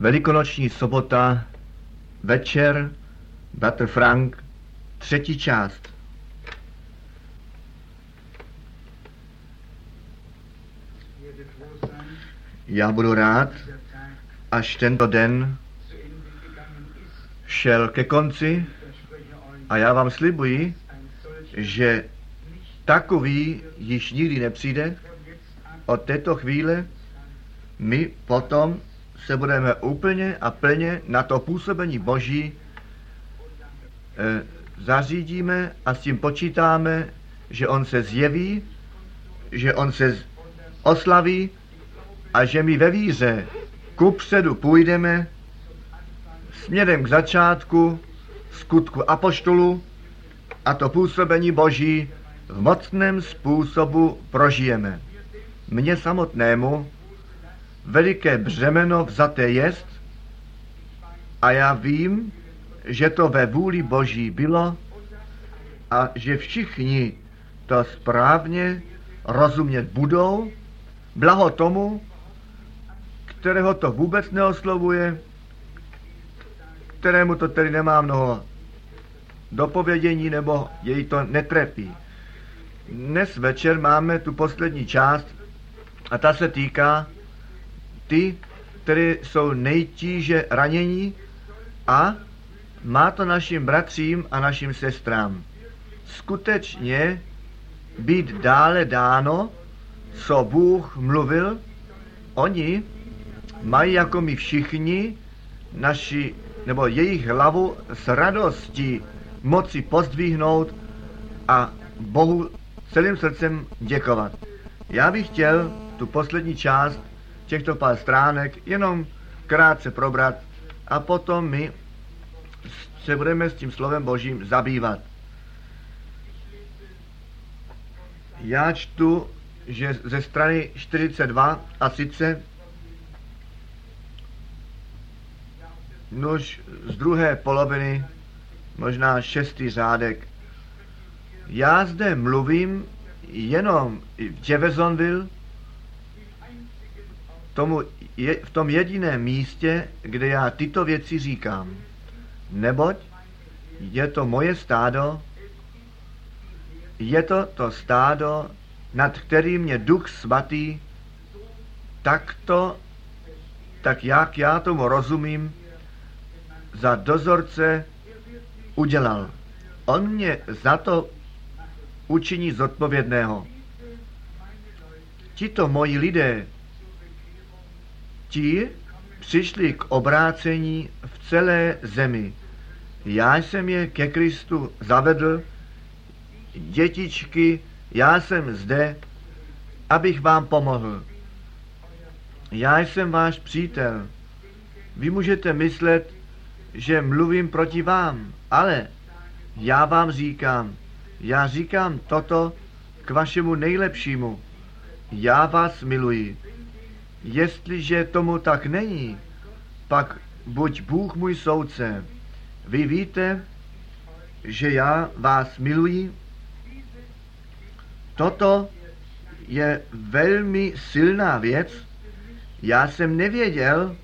Velikonoční sobota, večer, Bratr Frank, třetí část. Já budu rád, až tento den šel ke konci a já vám slibuji, že takový již nikdy nepřijde. Od této chvíle my potom se budeme úplně a plně na to působení Boží e, zařídíme a s tím počítáme, že On se zjeví, že On se oslaví a že my ve víře ku předu půjdeme směrem k začátku skutku apoštolu a to působení Boží v mocném způsobu prožijeme. Mně samotnému veliké břemeno vzaté jest a já vím, že to ve vůli Boží bylo a že všichni to správně rozumět budou, blaho tomu, kterého to vůbec neoslovuje, kterému to tedy nemá mnoho dopovědění nebo jej to netrepí. Dnes večer máme tu poslední část a ta se týká ty, které jsou nejtíže ranění a má to našim bratřím a našim sestrám skutečně být dále dáno, co Bůh mluvil. Oni mají jako my všichni naši, nebo jejich hlavu s radostí moci pozdvihnout a Bohu celým srdcem děkovat. Já bych chtěl tu poslední část těchto pár stránek jenom krátce probrat a potom my se budeme s tím slovem Božím zabývat. Já čtu, že ze strany 42 a sice nož z druhé poloviny, možná šestý řádek. Já zde mluvím jenom v Jeffersonville, tomu je, v tom jediném místě, kde já tyto věci říkám. Neboť je to moje stádo, je to to stádo, nad kterým mě duch svatý takto, tak jak já tomu rozumím, za dozorce udělal. On mě za to učiní zodpovědného. Tito moji lidé, ti přišli k obrácení v celé zemi. Já jsem je ke Kristu zavedl, dětičky, já jsem zde, abych vám pomohl. Já jsem váš přítel. Vy můžete myslet, že mluvím proti vám, ale já vám říkám, já říkám toto k vašemu nejlepšímu. Já vás miluji. Jestliže tomu tak není, pak buď Bůh můj soudce. Vy víte, že já vás miluji Toto je velmi silná věc. Já jsem nevěděl,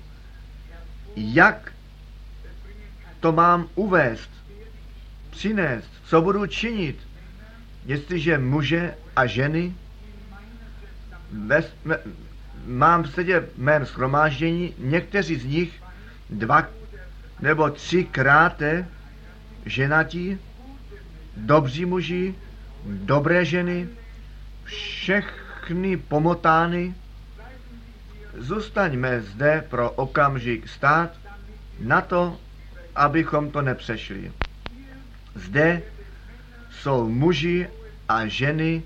jak to mám uvést, přinést, co budu činit, jestliže muže a ženy ve, mám v sedě mém schromáždění, někteří z nich dva nebo třikrát ženatí, dobří muži, dobré ženy, všechny pomotány, zůstaňme zde pro okamžik stát na to, abychom to nepřešli. Zde jsou muži a ženy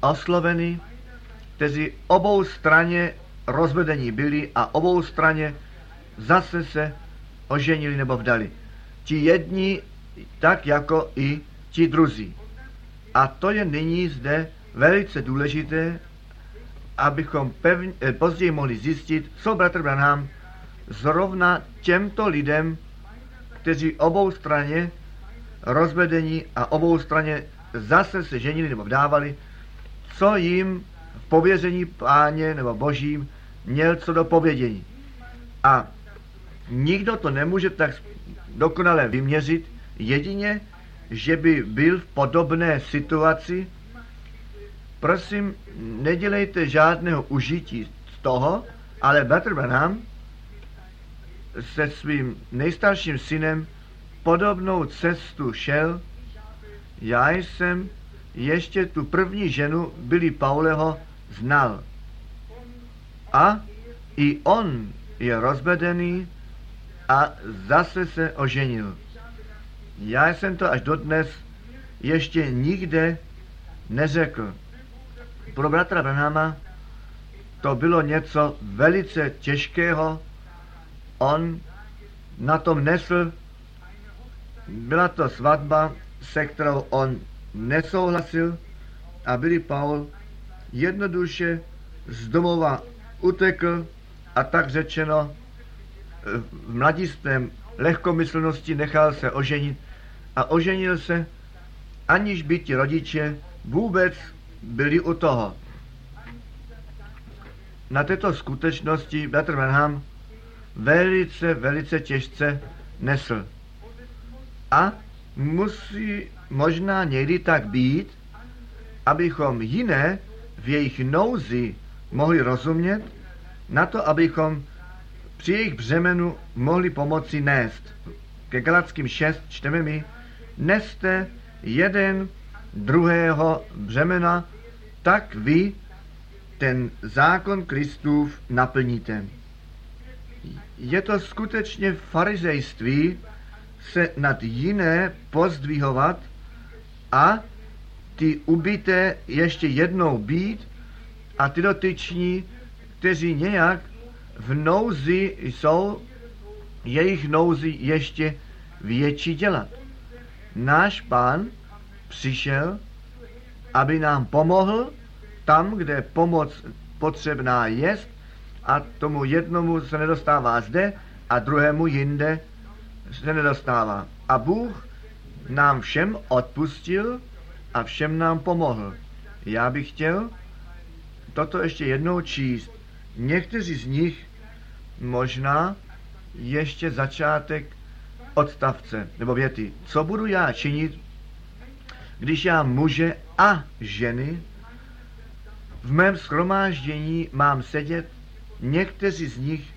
osloveny, kteří obou straně rozvedení byli a obou straně zase se oženili nebo vdali. Ti jedni tak jako i ti druzí. A to je nyní zde velice důležité, abychom pevně, eh, později mohli zjistit, co bratr Branham zrovna těmto lidem, kteří obou straně rozvedení a obou straně zase se ženili nebo vdávali, co jim v pověření páně nebo božím měl co do povědění. A Nikdo to nemůže tak dokonale vyměřit, jedině, že by byl v podobné situaci. Prosím, nedělejte žádného užití z toho, ale Bratr Branham se svým nejstarším synem podobnou cestu šel. Já jsem ještě tu první ženu Billy Pauleho znal. A i on je rozvedený a zase se oženil. Já jsem to až dodnes ještě nikde neřekl. Pro bratra Branhama to bylo něco velice těžkého. On na tom nesl, byla to svatba, se kterou on nesouhlasil a Billy Paul jednoduše z domova utekl a tak řečeno v mladistvém lehkomyslnosti nechal se oženit a oženil se, aniž by ti rodiče vůbec byli u toho. Na této skutečnosti Bratr Branham velice, velice těžce nesl. A musí možná někdy tak být, abychom jiné v jejich nouzi mohli rozumět, na to, abychom při jejich břemenu mohli pomoci nést. Ke Galackým 6 čteme mi, neste jeden druhého břemena, tak vy ten zákon Kristův naplníte. Je to skutečně farizejství se nad jiné pozdvihovat a ty ubité ještě jednou být a ty dotyční, kteří nějak v nouzi jsou, jejich nouzi ještě větší dělat. Náš pán přišel, aby nám pomohl tam, kde pomoc potřebná je, a tomu jednomu se nedostává zde a druhému jinde se nedostává. A Bůh nám všem odpustil a všem nám pomohl. Já bych chtěl toto ještě jednou číst. Někteří z nich možná ještě začátek odstavce nebo věty. Co budu já činit, když já muže a ženy v mém schromáždění mám sedět, někteří z nich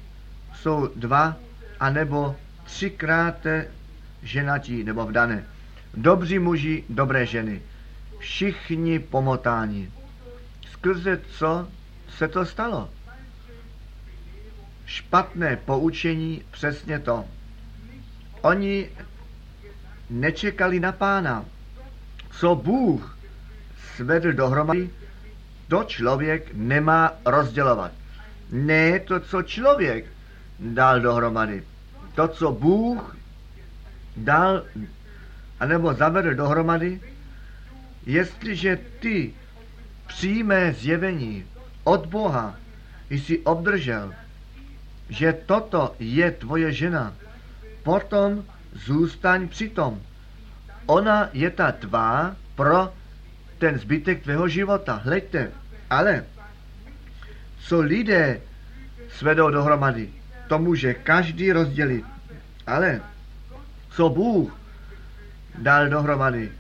jsou dva anebo třikrát ženatí nebo vdané. Dobří muži, dobré ženy. Všichni pomotáni. Skrze co se to stalo? Špatné poučení, přesně to. Oni nečekali na pána. Co Bůh svedl dohromady, to člověk nemá rozdělovat. Ne to, co člověk dal dohromady. To, co Bůh dal, anebo zavedl dohromady, jestliže ty přímé zjevení od Boha jsi obdržel, že toto je tvoje žena, potom zůstaň přitom. Ona je ta tvá pro ten zbytek tvého života. Hleďte, ale co lidé svedou dohromady, to může každý rozdělit. Ale co Bůh dal dohromady,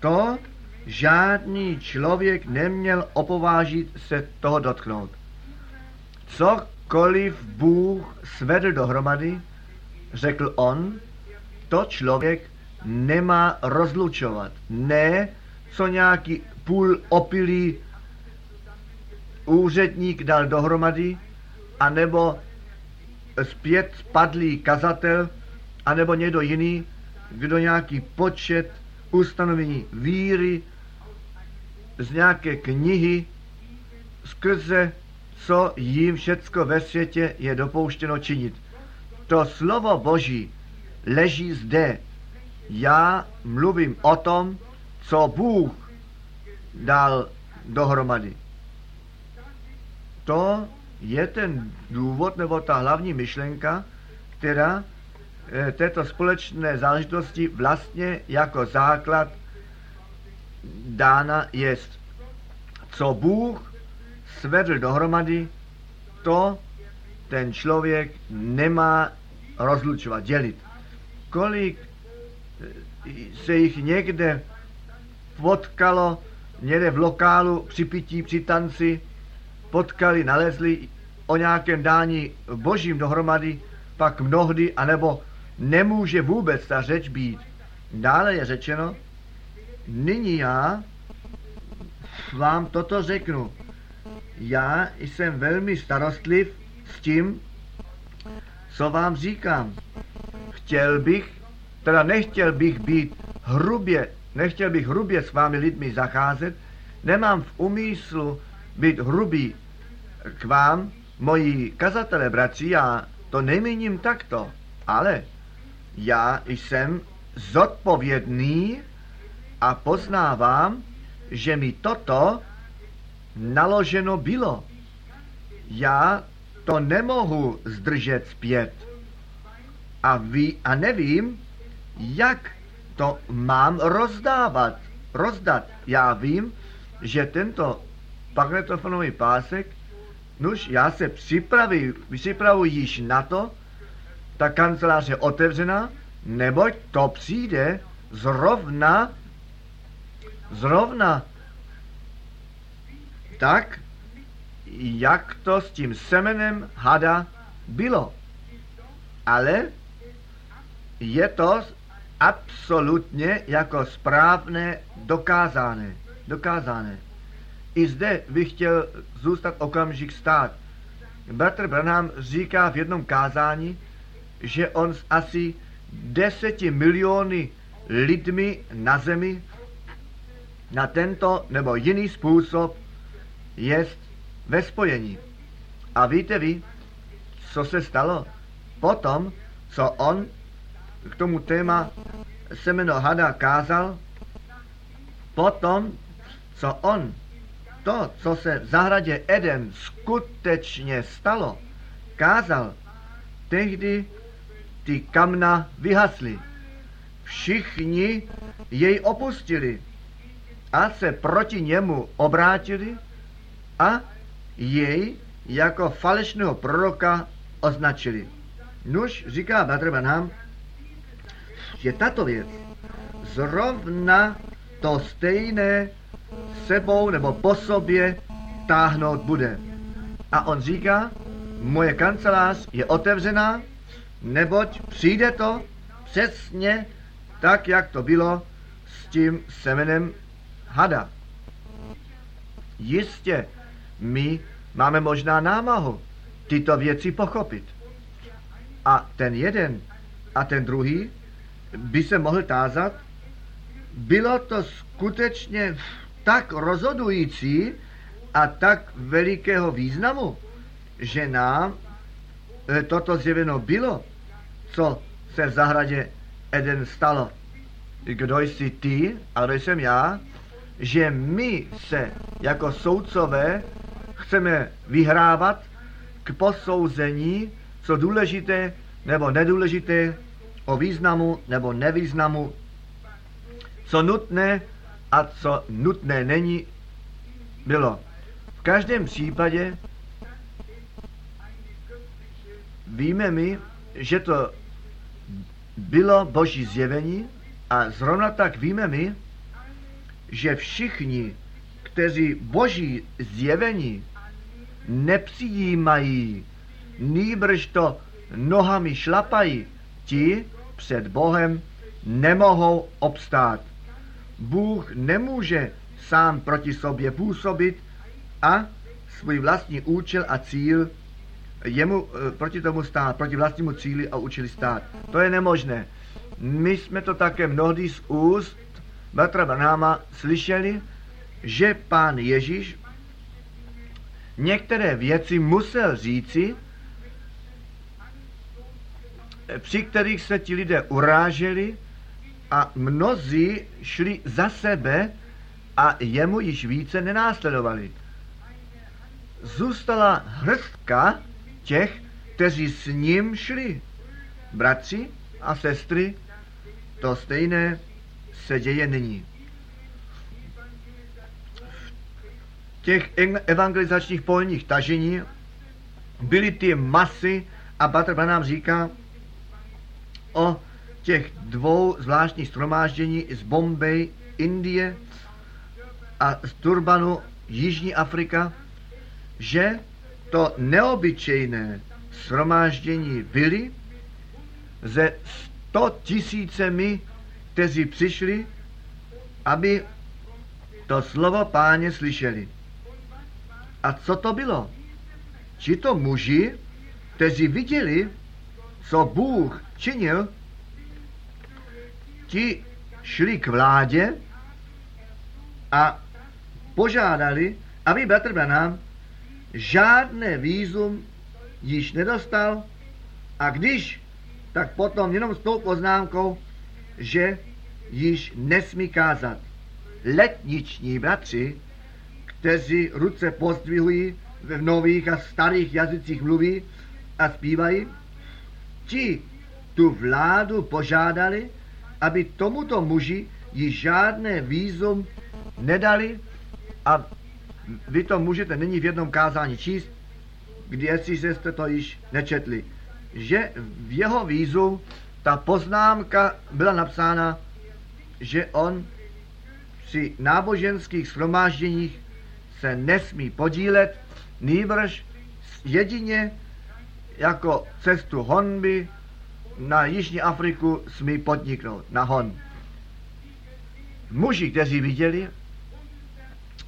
to žádný člověk neměl opovážit se toho dotknout. Cokoliv Bůh svedl dohromady, řekl on, to člověk nemá rozlučovat. Ne, co nějaký půl opilý úředník dal dohromady, anebo zpět spadlý kazatel, anebo někdo jiný, kdo nějaký počet ustanovení víry z nějaké knihy, skrze co jim všecko ve světě je dopouštěno činit. To slovo Boží leží zde. Já mluvím o tom, co Bůh dal dohromady. To je ten důvod nebo ta hlavní myšlenka, která eh, této společné záležitosti vlastně jako základ dána jest. Co Bůh svedl dohromady, to ten člověk nemá rozlučovat, dělit. Kolik se jich někde potkalo, někde v lokálu při pití, při tanci, potkali, nalezli o nějakém dání božím dohromady, pak mnohdy, anebo nemůže vůbec ta řeč být. Dále je řečeno, nyní já vám toto řeknu. Já jsem velmi starostliv s tím, co vám říkám. Chtěl bych, teda nechtěl bych být hrubě, nechtěl bych hrubě s vámi lidmi zacházet, nemám v umyslu být hrubý k vám, moji kazatele, bratři, já to nemíním takto, ale já jsem zodpovědný a poznávám, že mi toto naloženo bylo. Já to nemohu zdržet zpět. A, ví, a nevím, jak to mám rozdávat, rozdat. Já vím, že tento magnetofonový pásek, nuž já se připravuji, připravuji již na to, ta kancelář je otevřená, neboť to přijde zrovna, zrovna tak, jak to s tím semenem hada bylo. Ale je to absolutně jako správné dokázané. dokázané. I zde bych chtěl zůstat okamžik stát. Bratr Branham říká v jednom kázání, že on s asi deseti miliony lidmi na zemi na tento nebo jiný způsob jest ve spojení. A víte vy, co se stalo? Potom, co on k tomu téma semeno hada kázal, potom, co on, to, co se v zahradě Eden skutečně stalo, kázal, tehdy ty kamna vyhasly. Všichni jej opustili a se proti němu obrátili a jej jako falešného proroka označili. Nuž, říká Badr Banham, že tato věc zrovna to stejné sebou nebo po sobě táhnout bude. A on říká, moje kancelář je otevřená, neboť přijde to přesně tak, jak to bylo s tím semenem hada. Jistě, my máme možná námahu tyto věci pochopit. A ten jeden a ten druhý by se mohl tázat, bylo to skutečně tak rozhodující a tak velikého významu, že nám e, toto zjeveno bylo, co se v zahradě Eden stalo. Kdo jsi ty a kdo jsem já, že my se jako soudcové chceme vyhrávat k posouzení, co důležité nebo nedůležité o významu nebo nevýznamu, co nutné a co nutné není, bylo. V každém případě víme my, že to bylo boží zjevení a zrovna tak víme my, že všichni, kteří boží zjevení nepřijímají, nýbrž to nohami šlapají, ti před Bohem nemohou obstát. Bůh nemůže sám proti sobě působit a svůj vlastní účel a cíl jemu e, proti tomu stát, proti vlastnímu cíli a účeli stát. To je nemožné. My jsme to také mnohdy z úst Batra Banáma slyšeli, že pán Ježíš některé věci musel říci, při kterých se ti lidé uráželi a mnozí šli za sebe a jemu již více nenásledovali. Zůstala hrstka těch, kteří s ním šli. Bratři a sestry, to stejné se děje nyní. V těch evangelizačních polních tažení byly ty masy a Batr nám říká, o těch dvou zvláštních stromáždění z Bombay, Indie a z Turbanu, Jižní Afrika, že to neobyčejné shromáždění byli ze sto tisícemi, kteří přišli, aby to slovo páně slyšeli. A co to bylo? Či to muži, kteří viděli, co Bůh činil, ti šli k vládě a požádali, aby bratr Branham žádné výzum již nedostal a když, tak potom jenom s tou poznámkou, že již nesmí kázat. Letniční bratři, kteří ruce pozdvihují, v nových a starých jazycích mluví a zpívají, ti tu vládu požádali, aby tomuto muži již žádné výzum nedali a vy to můžete nyní v jednom kázání číst, kdy jestli jste to již nečetli, že v jeho vízu ta poznámka byla napsána, že on při náboženských shromážděních se nesmí podílet, nýbrž jedině jako cestu honby na Jižní Afriku smí podniknout, na hon. Muži, kteří viděli,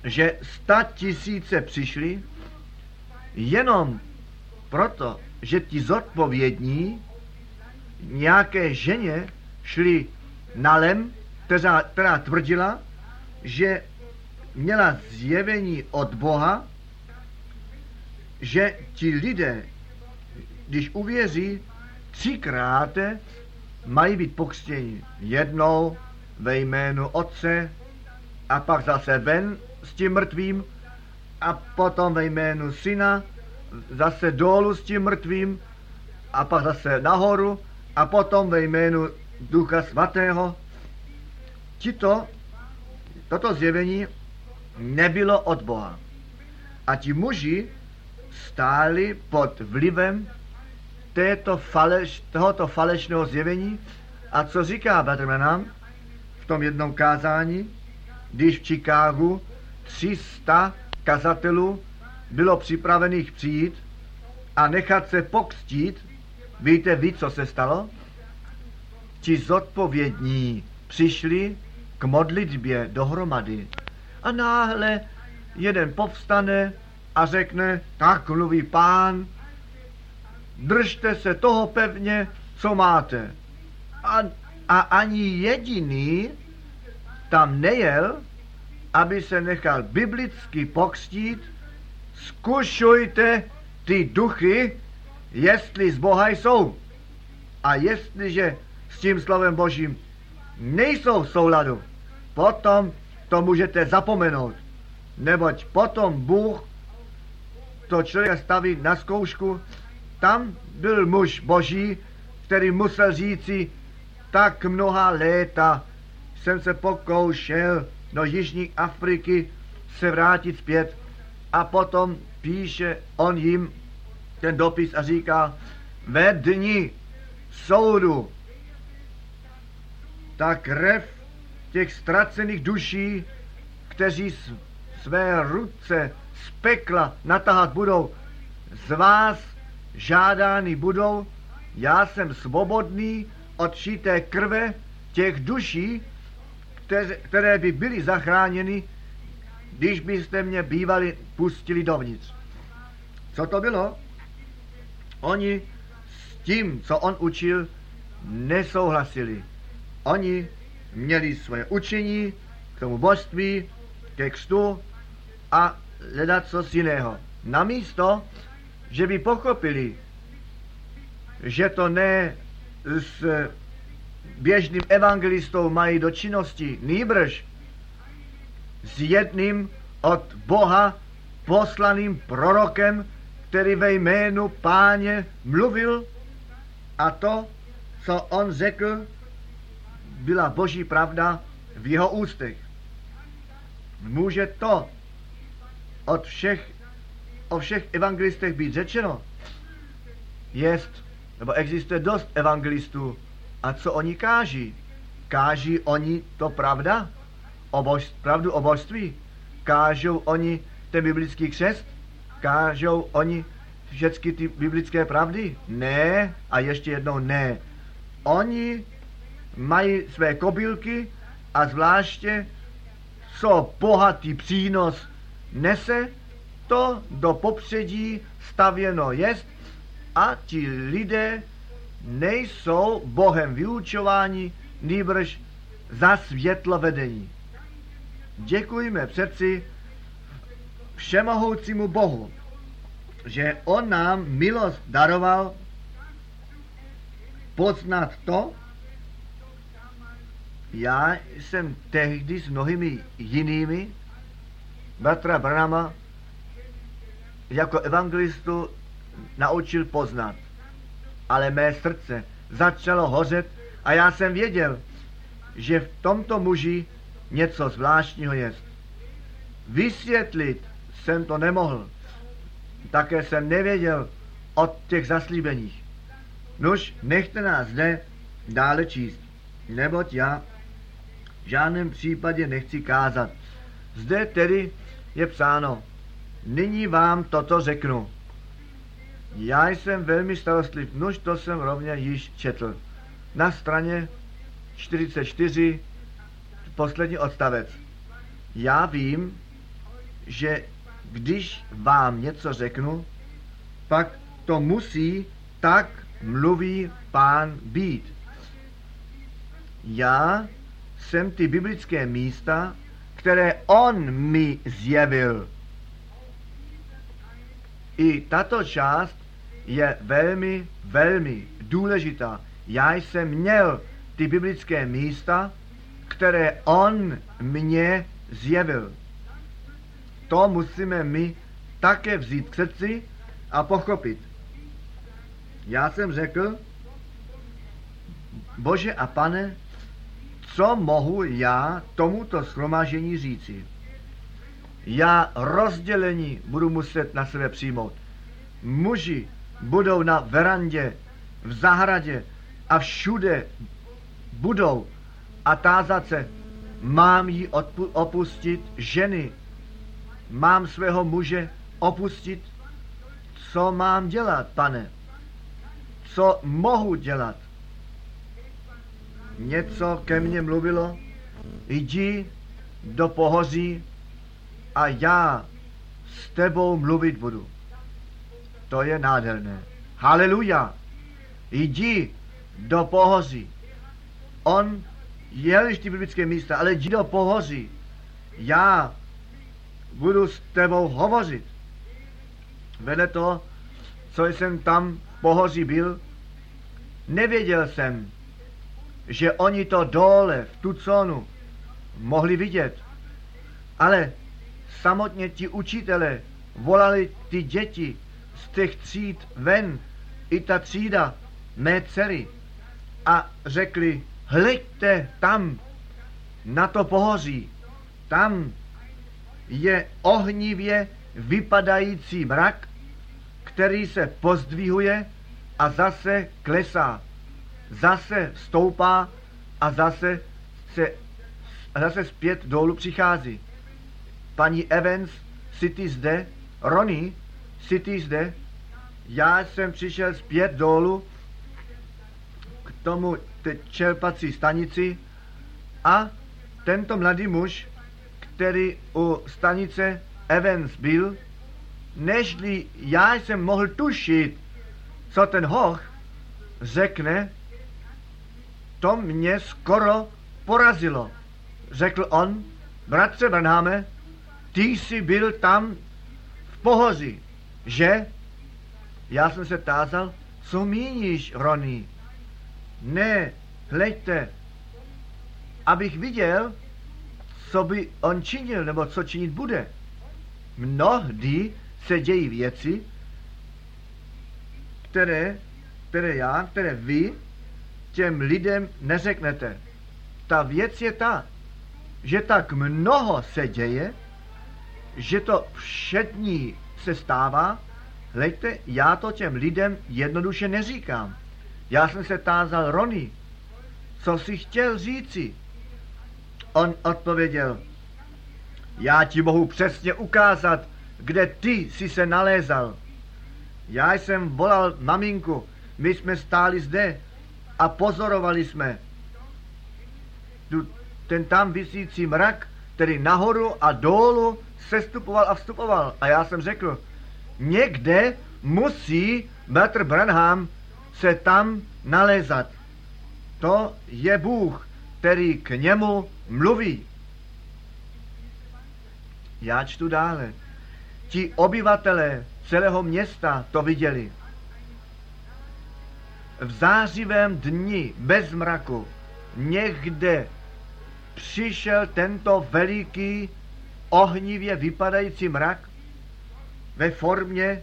že sta tisíce přišli jenom proto, že ti zodpovědní nějaké ženě šli na lem, která, která tvrdila, že měla zjevení od Boha, že ti lidé, když uvěří, třikrát mají být pokřtěni. Jednou ve jménu Otce a pak zase ven s tím mrtvým a potom ve jménu syna zase dolů s tím mrtvým a pak zase nahoru a potom ve jménu Ducha Svatého. Tito, toto zjevení nebylo od Boha. A ti muži stáli pod vlivem této faleš, tohoto falešného zjevení. A co říká Batrmanam v tom jednom kázání, když v Chicagu 300 kazatelů bylo připravených přijít a nechat se pokstít. Víte vy, co se stalo? Ti zodpovědní přišli k modlitbě dohromady. A náhle jeden povstane a řekne, tak mluví pán, držte se toho pevně, co máte. A, a ani jediný tam nejel, aby se nechal biblicky pokstít, zkušujte ty duchy, jestli z Boha jsou. A jestliže s tím slovem Božím nejsou v souladu, potom to můžete zapomenout. Neboť potom Bůh to člověk staví na zkoušku. Tam byl muž boží, který musel říci, tak mnoha léta jsem se pokoušel do Jižní Afriky se vrátit zpět a potom píše on jim ten dopis a říká, ve dni soudu ta krev těch ztracených duší, kteří své ruce z pekla natahat budou, z vás žádány budou, já jsem svobodný od šité krve těch duší, které by byly zachráněny, když byste mě bývali pustili dovnitř. Co to bylo? Oni s tím, co on učil, nesouhlasili. Oni měli svoje učení k tomu božství, textu a hledat co jiného. Namísto, že by pochopili, že to ne s běžným evangelistou mají do činnosti, nýbrž s jedným od Boha poslaným prorokem, který ve jménu páně mluvil a to, co on řekl, byla boží pravda v jeho ústech. Může to od všech, o všech evangelistech být řečeno? Jest, nebo existuje dost evangelistů A co oni káží? Káží oni to pravda? Obož, pravdu o božství? Kážou oni ten biblický křest? Kážou oni všechny ty biblické pravdy? Ne a ještě jednou ne. Oni mají své kobylky a zvláště co bohatý přínos nese, to do popředí stavěno jest a ti lidé nejsou Bohem vyučováni, nýbrž za světlo vedení. Děkujeme přeci všemohoucímu Bohu, že On nám milost daroval poznat to, já jsem tehdy s mnohými jinými bratra Branama jako evangelistu naučil poznat. Ale mé srdce začalo hořet a já jsem věděl, že v tomto muži něco zvláštního je. Vysvětlit jsem to nemohl. Také jsem nevěděl o těch zaslíbeních. Nož, nechte nás zde dále číst, neboť já v žádném případě nechci kázat. Zde tedy je psáno, nyní vám toto řeknu. Já jsem velmi starostlivý, nož to jsem rovně již četl. Na straně 44, poslední odstavec. Já vím, že když vám něco řeknu, pak to musí tak mluví pán být. Já jsem ty biblické místa, které on mi zjevil. I tato část je velmi, velmi důležitá. Já jsem měl ty biblické místa, které on mě zjevil. To musíme my také vzít k srdci a pochopit. Já jsem řekl, Bože a pane, co mohu já tomuto schromážení říci? Já rozdělení budu muset na sebe přijmout. Muži budou na verandě, v zahradě a všude budou a tázat se, mám ji opustit ženy, mám svého muže opustit, co mám dělat, pane? Co mohu dělat? Něco ke mně mluvilo, jdi do pohoří a já s tebou mluvit budu. To je nádherné. Haleluja. Jdi do pohoří. On jel ty biblické místa, ale jdi do pohoří. Já budu s tebou hovořit. Vedle toho, co jsem tam pohoří byl, nevěděl jsem, že oni to dole v Tucsonu mohli vidět. Ale samotně ti učitele volali ty děti z těch tříd ven, i ta třída mé dcery, a řekli, hleďte tam, na to pohoří, tam je ohnivě vypadající mrak, který se pozdvihuje a zase klesá. Zase stoupá a zase se a zase zpět dolů přichází. Paní Evans, jsi ty zde? Ronnie, jsi ty zde? Já jsem přišel zpět dolů k tomu čerpací stanici a tento mladý muž který u stanice Evans byl, nežli já jsem mohl tušit, co ten hoch řekne, to mě skoro porazilo. Řekl on, bratře Branhame, ty jsi byl tam v pohoří, že? Já jsem se tázal, co míníš, Ronnie? Ne, hleďte, abych viděl, co by on činil nebo co činit bude. Mnohdy se dějí věci, které, které já, které vy těm lidem neřeknete. Ta věc je ta, že tak mnoho se děje, že to všetní se stává, hleďte, já to těm lidem jednoduše neříkám. Já jsem se tázal Rony, co si chtěl říci. On odpověděl, já ti mohu přesně ukázat, kde ty si se nalézal. Já jsem volal maminku, my jsme stáli zde a pozorovali jsme. Tu, ten tam vysící mrak, který nahoru a dolů sestupoval a vstupoval. A já jsem řekl, někde musí bratr Branham se tam nalézat. To je Bůh, který k němu mluví. Já čtu dále. Ti obyvatelé celého města to viděli. V zářivém dni bez mraku někde přišel tento veliký ohnivě vypadající mrak ve formě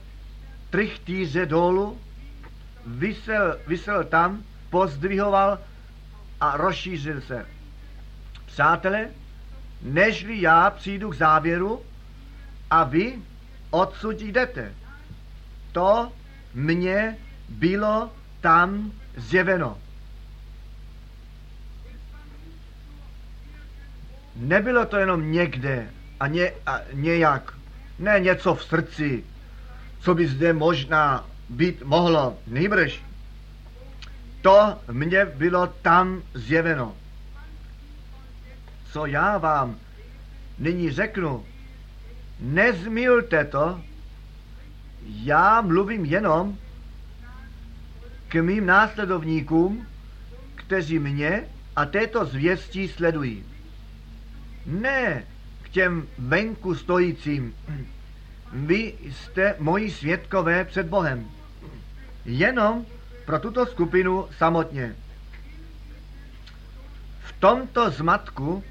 trichtýře dolů, vysel, vysel tam, pozdvihoval a rozšířil se. Přátelé, nežli já přijdu k závěru a vy odsud jdete. To mně bylo tam zjeveno. Nebylo to jenom někde a, ně, a nějak, ne něco v srdci, co by zde možná být mohlo. Nejbrž to mně bylo tam zjeveno. Co já vám nyní řeknu, nezmilte to, já mluvím jenom k mým následovníkům, kteří mě a této zvěstí sledují. Ne k těm venku stojícím. Vy jste moji svědkové před Bohem. Jenom pro tuto skupinu samotně. V tomto zmatku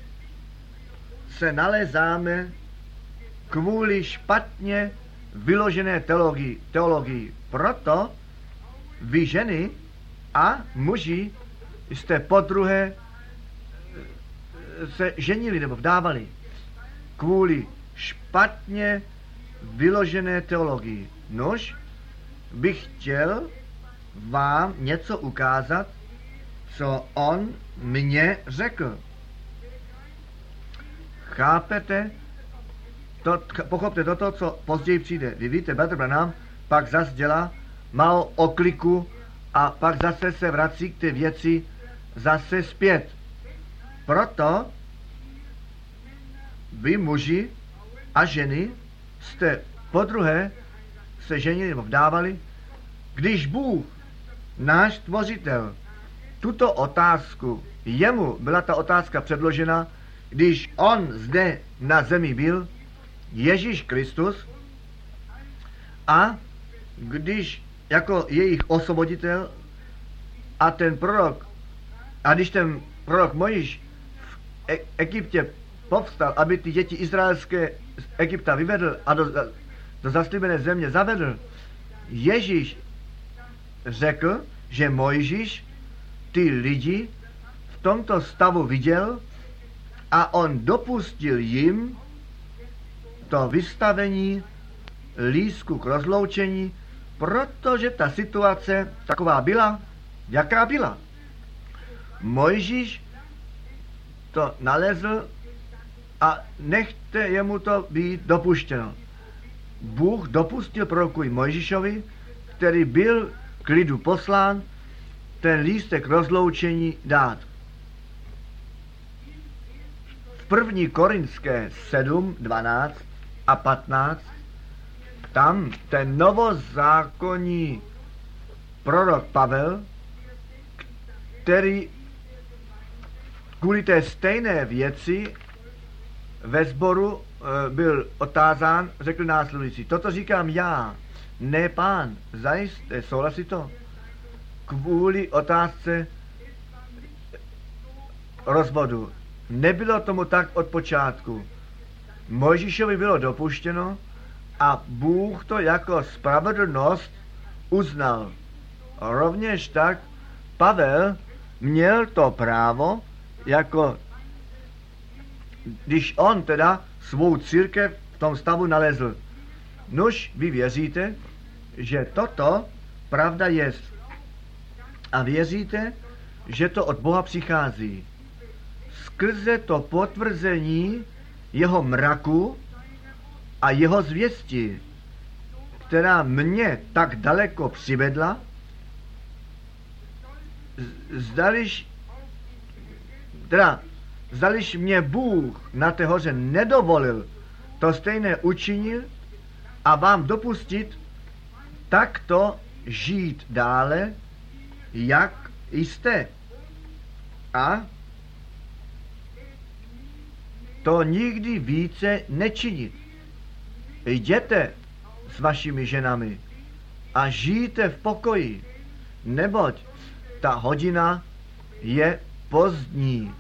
se nalezáme kvůli špatně vyložené teologii. teologii. Proto vy ženy a muži jste po druhé se ženili nebo vdávali kvůli špatně vyložené teologii. Nož bych chtěl vám něco ukázat, co on mně řekl. Chápete? To, pochopte toto, co později přijde. Vy víte, Brother Branham pak zase dělá malou okliku a pak zase se vrací k té věci zase zpět. Proto vy muži a ženy jste po druhé se ženili nebo vdávali, když Bůh, náš tvořitel, tuto otázku, jemu byla ta otázka předložena, když on zde na zemi byl, Ježíš Kristus, a když jako jejich osvoboditel a ten prorok, a když ten prorok Mojiš v e- Egyptě povstal, aby ty děti izraelské z Egypta vyvedl a do, do zaslíbené země zavedl, Ježíš řekl, že Mojžíš ty lidi v tomto stavu viděl a on dopustil jim to vystavení lísku k rozloučení, protože ta situace taková byla, jaká byla. Mojžíš to nalezl a nechte jemu to být dopuštěno. Bůh dopustil proroku Mojžíšovi, který byl k lidu poslán, ten lístek rozloučení dát. V první korinské 7, 12 a 15 tam ten novozákonní prorok Pavel, který kvůli té stejné věci ve sboru e, byl otázán, řekl následující, toto říkám já, ne pán, zajisté, souhlasí to? Kvůli otázce rozvodu. Nebylo tomu tak od počátku. Mojžíšovi bylo dopuštěno a Bůh to jako spravedlnost uznal. Rovněž tak Pavel měl to právo jako když on teda svou církev v tom stavu nalezl. Nož vy věříte, že toto pravda je. A věříte, že to od Boha přichází. Skrze to potvrzení jeho mraku a jeho zvěsti, která mě tak daleko přivedla, zdališ, teda, zdališ mě Bůh na té hoře nedovolil to stejné učinit a vám dopustit takto žít dále, jak jste. A to nikdy více nečinit. Jděte s vašimi ženami a žijte v pokoji, neboť ta hodina je pozdní.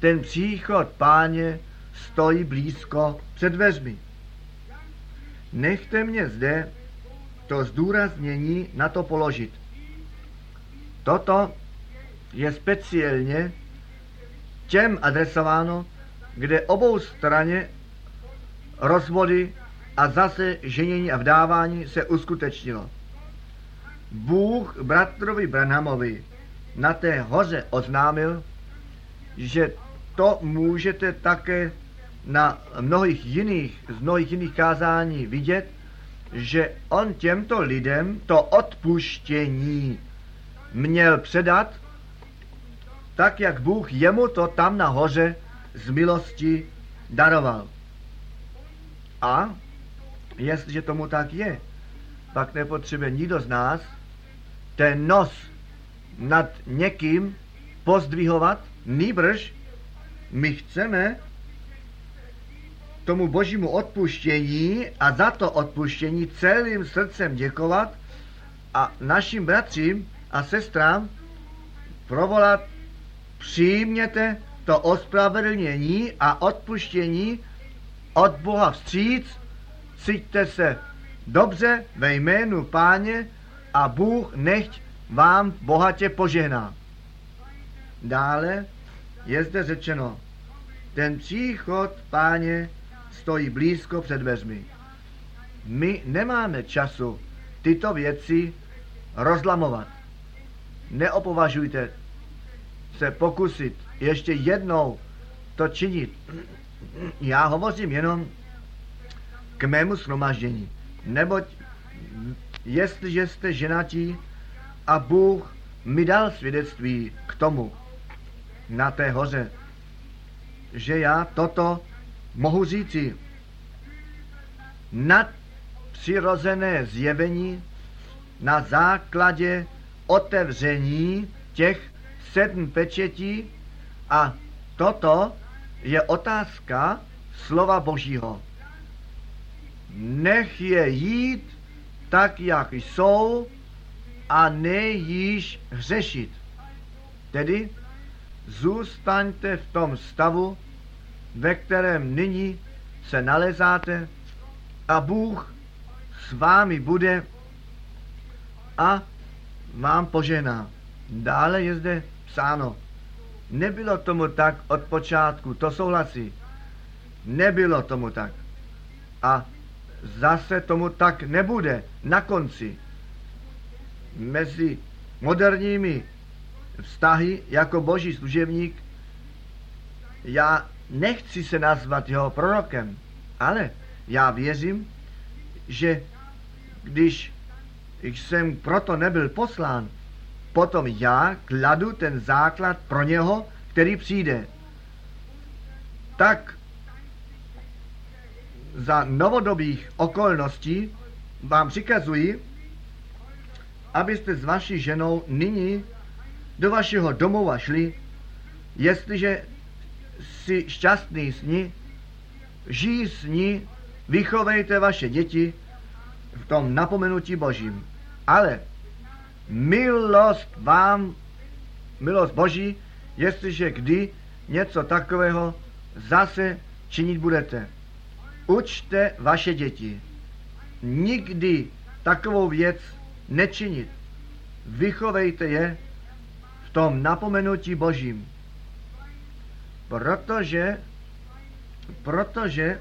Ten příchod páně stojí blízko před dveřmi. Nechte mě zde to zdůraznění na to položit. Toto je speciálně těm adresováno, kde obou straně rozvody a zase ženění a vdávání se uskutečnilo. Bůh bratrovi Branhamovi na té hoře oznámil, že to můžete také na mnohých jiných, z mnohých jiných kázání vidět, že on těmto lidem to odpuštění měl předat, tak jak Bůh jemu to tam nahoře z milosti daroval. A jestliže tomu tak je, pak nepotřebuje nikdo z nás ten nos nad někým pozdvihovat, nýbrž my chceme tomu božímu odpuštění a za to odpuštění celým srdcem děkovat a našim bratřím a sestrám provolat přijměte to ospravedlnění a odpuštění od Boha vstříc, cítíte se dobře ve jménu Páně a Bůh nechť vám bohatě požehná. Dále je zde řečeno, ten příchod Páně stojí blízko před dveřmi. My nemáme času tyto věci rozlamovat. Neopovažujte se pokusit ještě jednou to činit. Já hovořím jenom k mému shromaždění. Neboť jestliže jste ženatí a Bůh mi dal svědectví k tomu na té hoře, že já toto mohu říci nad přirozené zjevení na základě otevření těch sedm pečetí a toto je otázka slova Božího. Nech je jít tak, jak jsou a nejíž hřešit. Tedy zůstaňte v tom stavu, ve kterém nyní se nalezáte a Bůh s vámi bude a vám požená. Dále je zde psáno. Nebylo tomu tak od počátku, to souhlasí. Nebylo tomu tak. A zase tomu tak nebude na konci. Mezi moderními vztahy jako boží služebník já nechci se nazvat jeho prorokem, ale já věřím, že když jsem proto nebyl poslán, potom já kladu ten základ pro něho, který přijde. Tak za novodobých okolností vám přikazuji, abyste s vaší ženou nyní do vašeho domova šli, jestliže si šťastný s ní, žijí s ní, vychovejte vaše děti v tom napomenutí Božím. Ale milost vám, milost Boží, jestliže kdy něco takového zase činit budete. Učte vaše děti. Nikdy takovou věc nečinit. Vychovejte je v tom napomenutí Božím. Protože, protože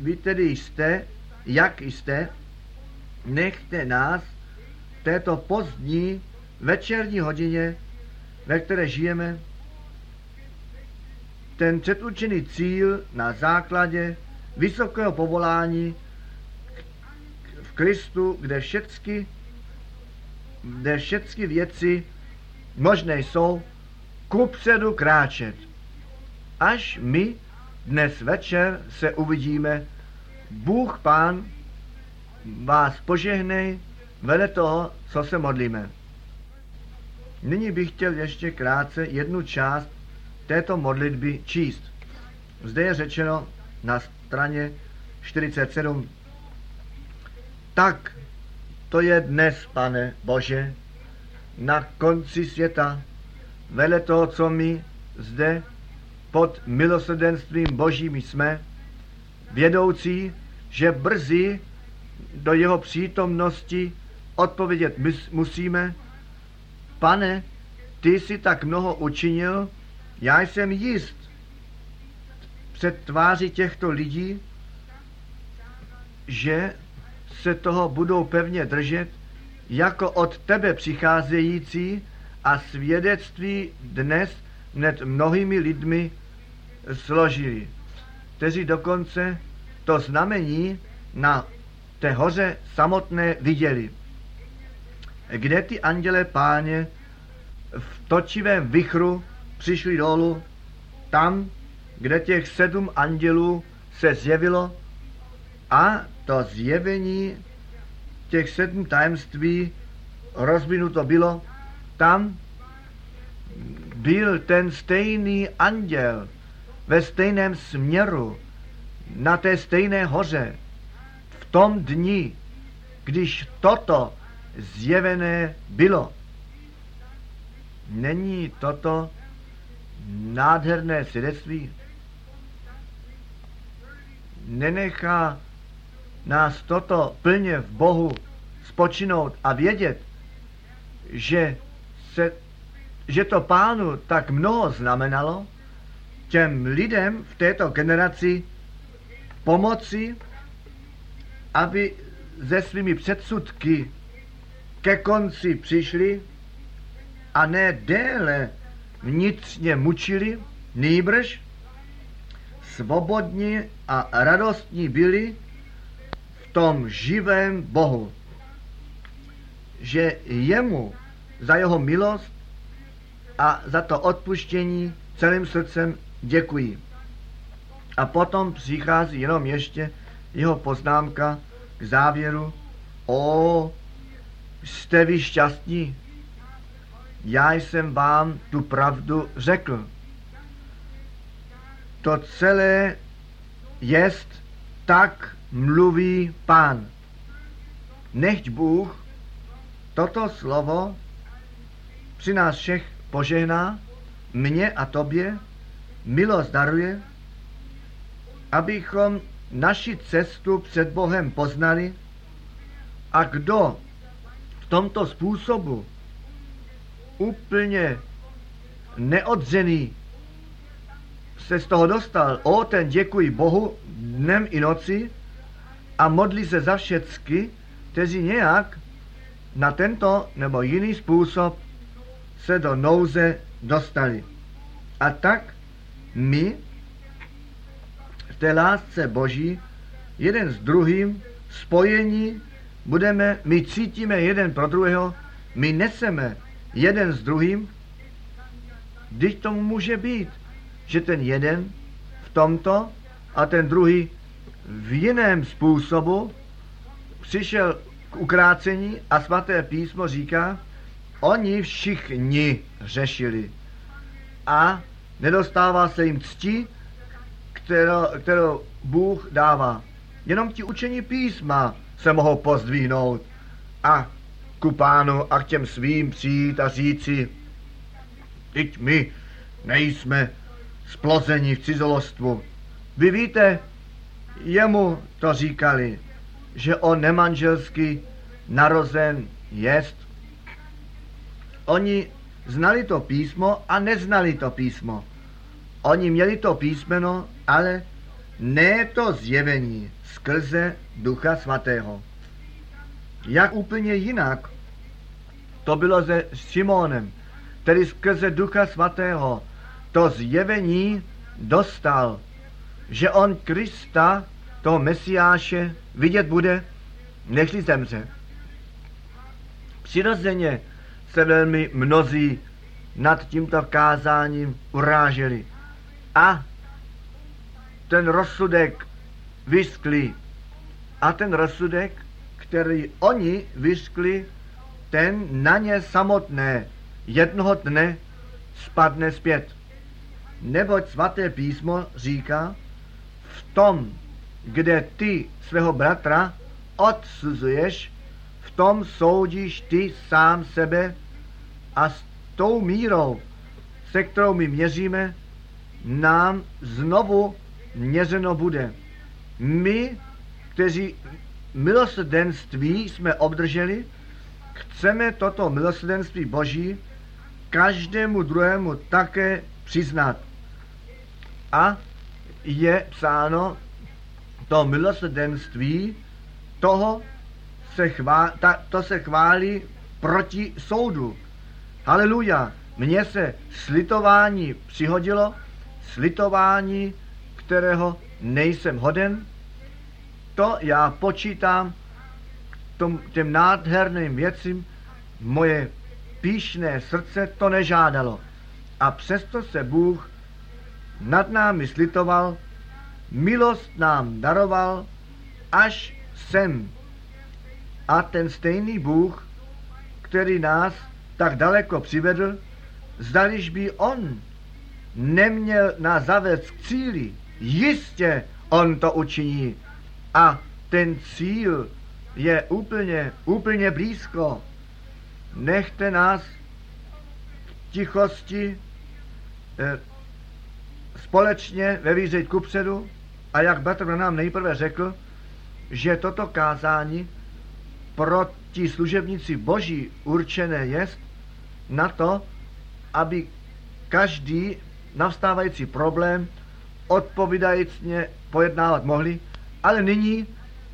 vy tedy jste, jak jste, nechte nás této pozdní večerní hodině ve které žijeme, ten předurčený cíl na základě vysokého povolání v Kristu, kde všechny, kde všechny věci možné jsou, kupředu kráčet. Až my dnes večer se uvidíme, Bůh Pán vás požehnej vele toho, co se modlíme. Nyní bych chtěl ještě krátce jednu část této modlitby číst. Zde je řečeno na straně 47. Tak to je dnes, pane Bože, na konci světa, vele toho, co my zde pod milosrdenstvím Božím jsme, vědoucí, že brzy do jeho přítomnosti odpovědět musíme, pane, ty jsi tak mnoho učinil, já jsem jist před tváří těchto lidí, že se toho budou pevně držet, jako od tebe přicházející a svědectví dnes nad mnohými lidmi složili, kteří dokonce to znamení na té hoře samotné viděli. Kde ty anděle páně v točivém vychru přišli dolů, tam, kde těch sedm andělů se zjevilo a to zjevení těch sedm tajemství rozvinuto bylo, tam byl ten stejný anděl ve stejném směru, na té stejné hoře, v tom dni, když toto zjevené bylo. Není toto nádherné svědectví? Nenechá nás toto plně v Bohu spočinout a vědět, že, se, že to pánu tak mnoho znamenalo, těm lidem v této generaci pomoci, aby ze svými předsudky ke konci přišli a ne déle vnitřně mučili, nýbrž svobodní a radostní byli v tom živém Bohu, že jemu za jeho milost a za to odpuštění celým srdcem děkuji. A potom přichází jenom ještě jeho poznámka k závěru. O, jste vy šťastní? Já jsem vám tu pravdu řekl. To celé jest, tak mluví pán. Nechť Bůh toto slovo při nás všech požehná, mně a tobě, milost daruje, abychom naši cestu před Bohem poznali a kdo v tomto způsobu úplně neodřený se z toho dostal, o ten děkuji Bohu dnem i noci a modlí se za všecky, kteří nějak na tento nebo jiný způsob se do nouze dostali. A tak my v té lásce Boží jeden s druhým spojení budeme, my cítíme jeden pro druhého, my neseme jeden s druhým, když tomu může být, že ten jeden v tomto a ten druhý v jiném způsobu přišel k ukrácení a svaté písmo říká, oni všichni řešili. A nedostává se jim cti, kterou, kterou Bůh dává. Jenom ti učení písma se mohou pozdvihnout a ku pánu a k těm svým přijít a říci, teď my nejsme splozeni v cizolostvu. Vy víte, jemu to říkali, že on nemanželsky narozen jest. Oni znali to písmo a neznali to písmo. Oni měli to písmeno, ale ne to zjevení skrze Ducha Svatého. Jak úplně jinak to bylo se Šimonem. který skrze Ducha Svatého to zjevení dostal, že on Krista, toho Mesiáše, vidět bude, nežli zemře. Přirozeně se velmi mnozí nad tímto kázáním uráželi. A ten rozsudek vyskli. A ten rozsudek, který oni vyskli, ten na ně samotné jednoho dne spadne zpět. Neboť svaté písmo říká, v tom, kde ty svého bratra odsuzuješ, v tom soudíš ty sám sebe a s tou mírou, se kterou my měříme, nám znovu měřeno bude. My, kteří milosrdenství jsme obdrželi, chceme toto milosrdenství Boží každému druhému také přiznat. A je psáno, to milosrdenství, toho se chvá, ta, to se chválí proti soudu. Haleluja. Mně se slitování přihodilo, slitování, kterého nejsem hoden, to já počítám tom, těm nádherným věcím, moje píšné srdce to nežádalo. A přesto se Bůh nad námi slitoval, milost nám daroval, až sem. A ten stejný Bůh, který nás tak daleko přivedl, zdališ by on neměl na zavec k cíli, jistě on to učiní. A ten cíl je úplně, úplně blízko. Nechte nás v tichosti eh, společně ve kupředu a jak Petr nám nejprve řekl, že toto kázání pro ti služebníci boží určené jest na to, aby každý navstávající problém odpovídajícně pojednávat mohli, ale nyní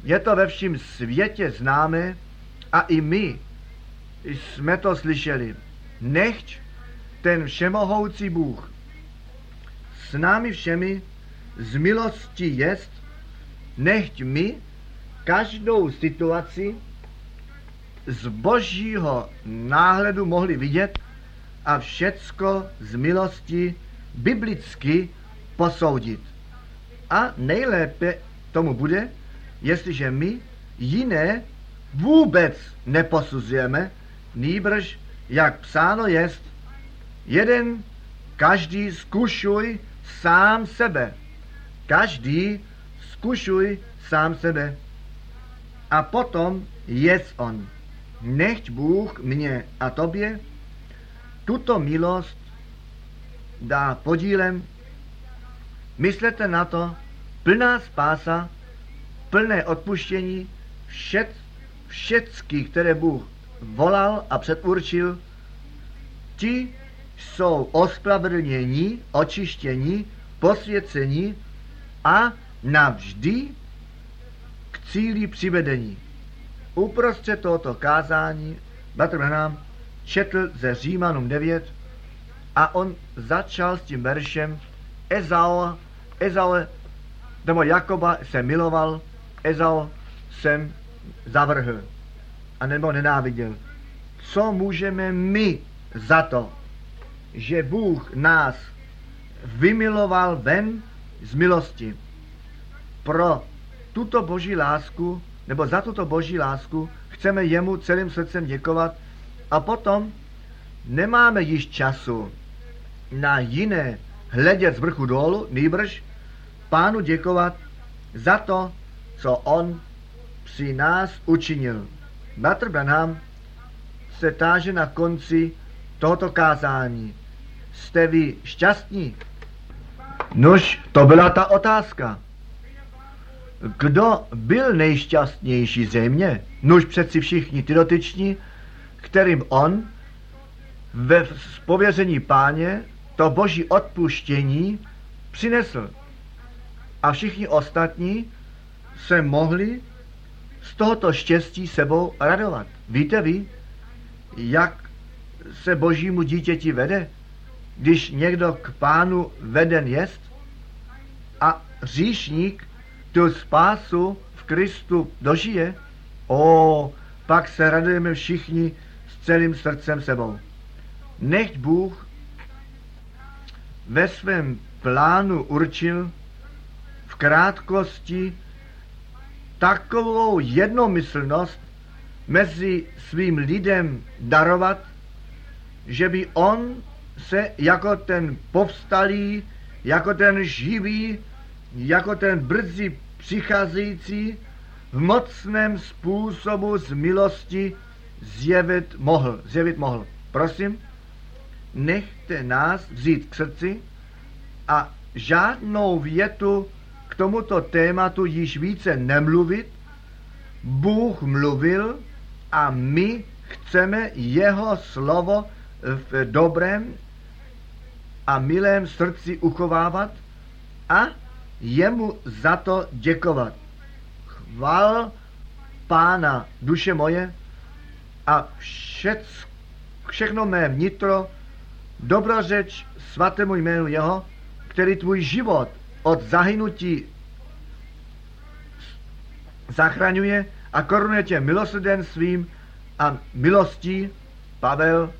je to ve všem světě známé a i my jsme to slyšeli. Nechť ten všemohoucí Bůh s námi všemi z milosti jest, nechť my každou situaci z božího náhledu mohli vidět a všecko z milosti biblicky posoudit. A nejlépe tomu bude, jestliže my jiné vůbec neposuzujeme, nýbrž, jak psáno jest, jeden každý zkušuj sám sebe. Každý zkušuj sám sebe. A potom jest on. Nechť Bůh mě a tobě tuto milost dá podílem. Myslete na to, plná spása, plné odpuštění všet, všecky, které Bůh volal a předurčil, ti jsou ospravedlnění, očištění, posvěcení a navždy k cíli přivedení. Uprostřed tohoto kázání Bratr nám četl ze Římanům 9 a on začal s tím veršem Ezau, Ezau, nebo Jakoba se miloval, Ezau jsem zavrhl a nebo nenáviděl. Co můžeme my za to, že Bůh nás vymiloval ven z milosti? Pro tuto boží lásku, nebo za tuto boží lásku chceme jemu celým srdcem děkovat a potom nemáme již času na jiné hledět z vrchu dolů, nýbrž pánu děkovat za to, co on při nás učinil. Bratr Branham se táže na konci tohoto kázání. Jste vy šťastní? Nož, to byla ta otázka. Kdo byl nejšťastnější země? Nož přeci všichni ty dotyční, kterým on ve pověření páně to boží odpuštění přinesl. A všichni ostatní se mohli z tohoto štěstí sebou radovat. Víte vy, jak se božímu dítěti vede, když někdo k pánu veden jest a říšník tu spásu v Kristu dožije, o, pak se radujeme všichni s celým srdcem sebou. Nechť Bůh ve svém plánu určil v krátkosti takovou jednomyslnost mezi svým lidem darovat, že by on se jako ten povstalý, jako ten živý, jako ten brzy přicházející v mocném způsobu z milosti zjevit mohl. Zjevit mohl. Prosím, nechte nás vzít k srdci a žádnou větu k tomuto tématu již více nemluvit. Bůh mluvil a my chceme jeho slovo v dobrém a milém srdci uchovávat a jemu za to děkovat. Chval Pána, duše moje, a všec, všechno mé vnitro, dobrořeč svatému jménu jeho, který tvůj život od zahynutí zachraňuje a korunuje tě milosrdenstvím a milostí. Pavel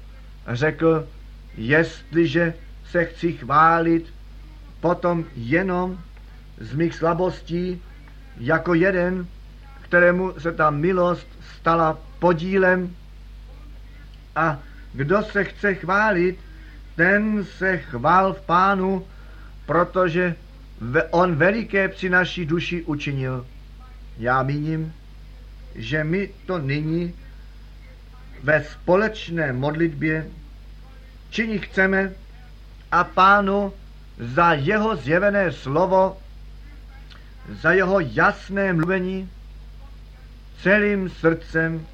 řekl, jestliže se chci chválit potom jenom z mých slabostí jako jeden, kterému se ta milost stala podílem a kdo se chce chválit, ten se chvál v pánu, protože on veliké při naší duši učinil. Já míním, že my to nyní ve společné modlitbě činit chceme a pánu za jeho zjevené slovo, za jeho jasné mluvení celým srdcem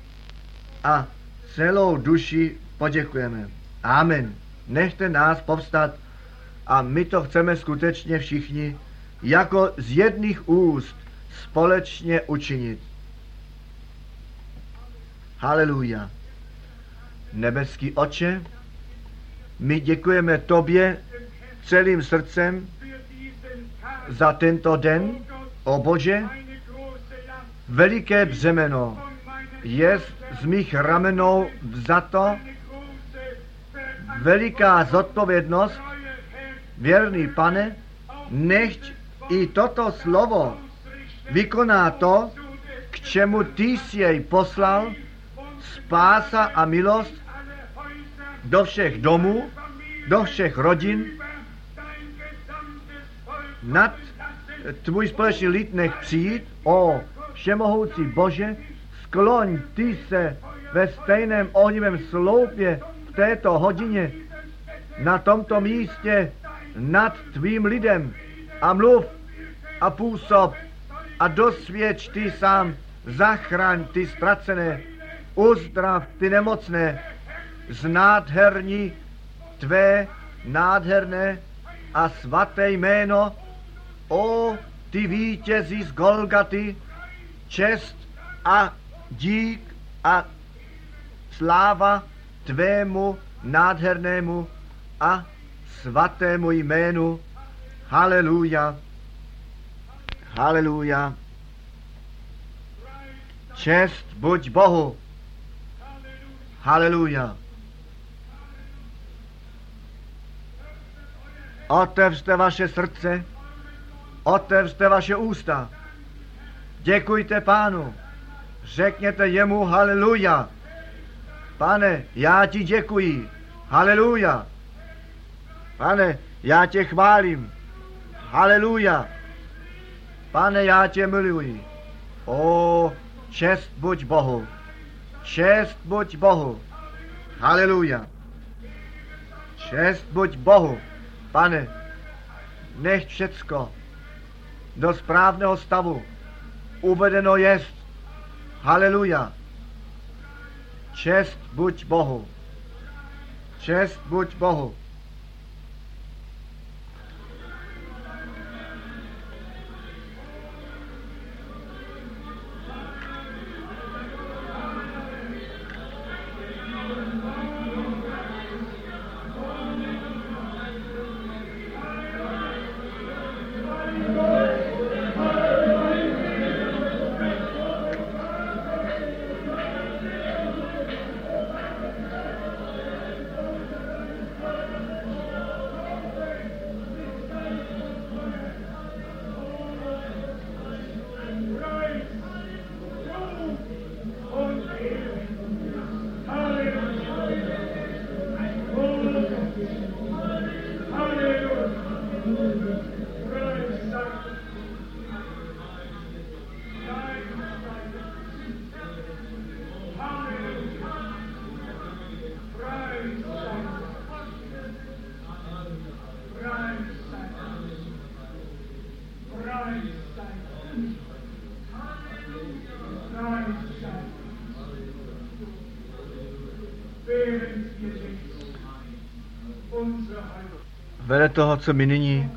a celou duši poděkujeme. Amen. Nechte nás povstat a my to chceme skutečně všichni jako z jedných úst společně učinit. Haleluja. Nebeský oče, my děkujeme tobě celým srdcem za tento den, o Bože, veliké břemeno je z mých ramenou vzato, veliká zodpovědnost, věrný pane, nechť i toto slovo vykoná to, k čemu ty jsi jej poslal, spása a milost do všech domů, do všech rodin, nad tvůj společný lid nech přijít, o všemohoucí Bože, skloň ty se ve stejném ohnivém sloupě této hodině na tomto místě nad tvým lidem. A mluv a působ a dosvědč ty sám, zachraň ty ztracené, uzdrav ty nemocné, z nádherní tvé nádherné a svaté jméno, o ty vítězí z Golgaty, čest a dík a sláva tvému nádhernému a svatému jménu. Haleluja. Haleluja. Čest buď Bohu. Haleluja. Otevřte vaše srdce, otevřte vaše ústa. Děkujte pánu. Řekněte jemu haleluja. Pane, já ti děkuji. Haleluja. Pane, já tě chválím. Haleluja. Pane, já tě miluji. O, čest buď Bohu. Čest buď Bohu. Haleluja. Čest buď Bohu. Pane, nech všecko do správného stavu uvedeno jest. Haleluja. Čest buď Bohu. Čest buď Bohu. Vedle toho, co my nyní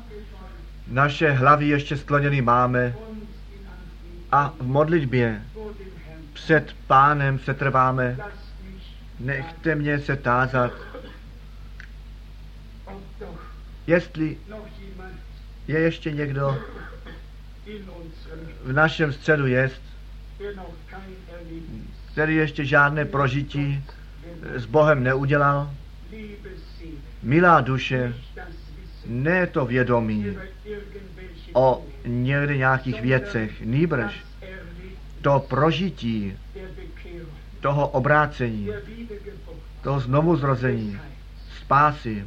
naše hlavy ještě skloněny máme a v modlitbě před pánem se trváme, nechte mě se tázat, jestli je ještě někdo v našem středu jest, který ještě žádné prožití s Bohem neudělal. Milá duše, ne to vědomí o někde nějakých věcech, nýbrž to prožití toho obrácení, toho znovuzrození, spásy,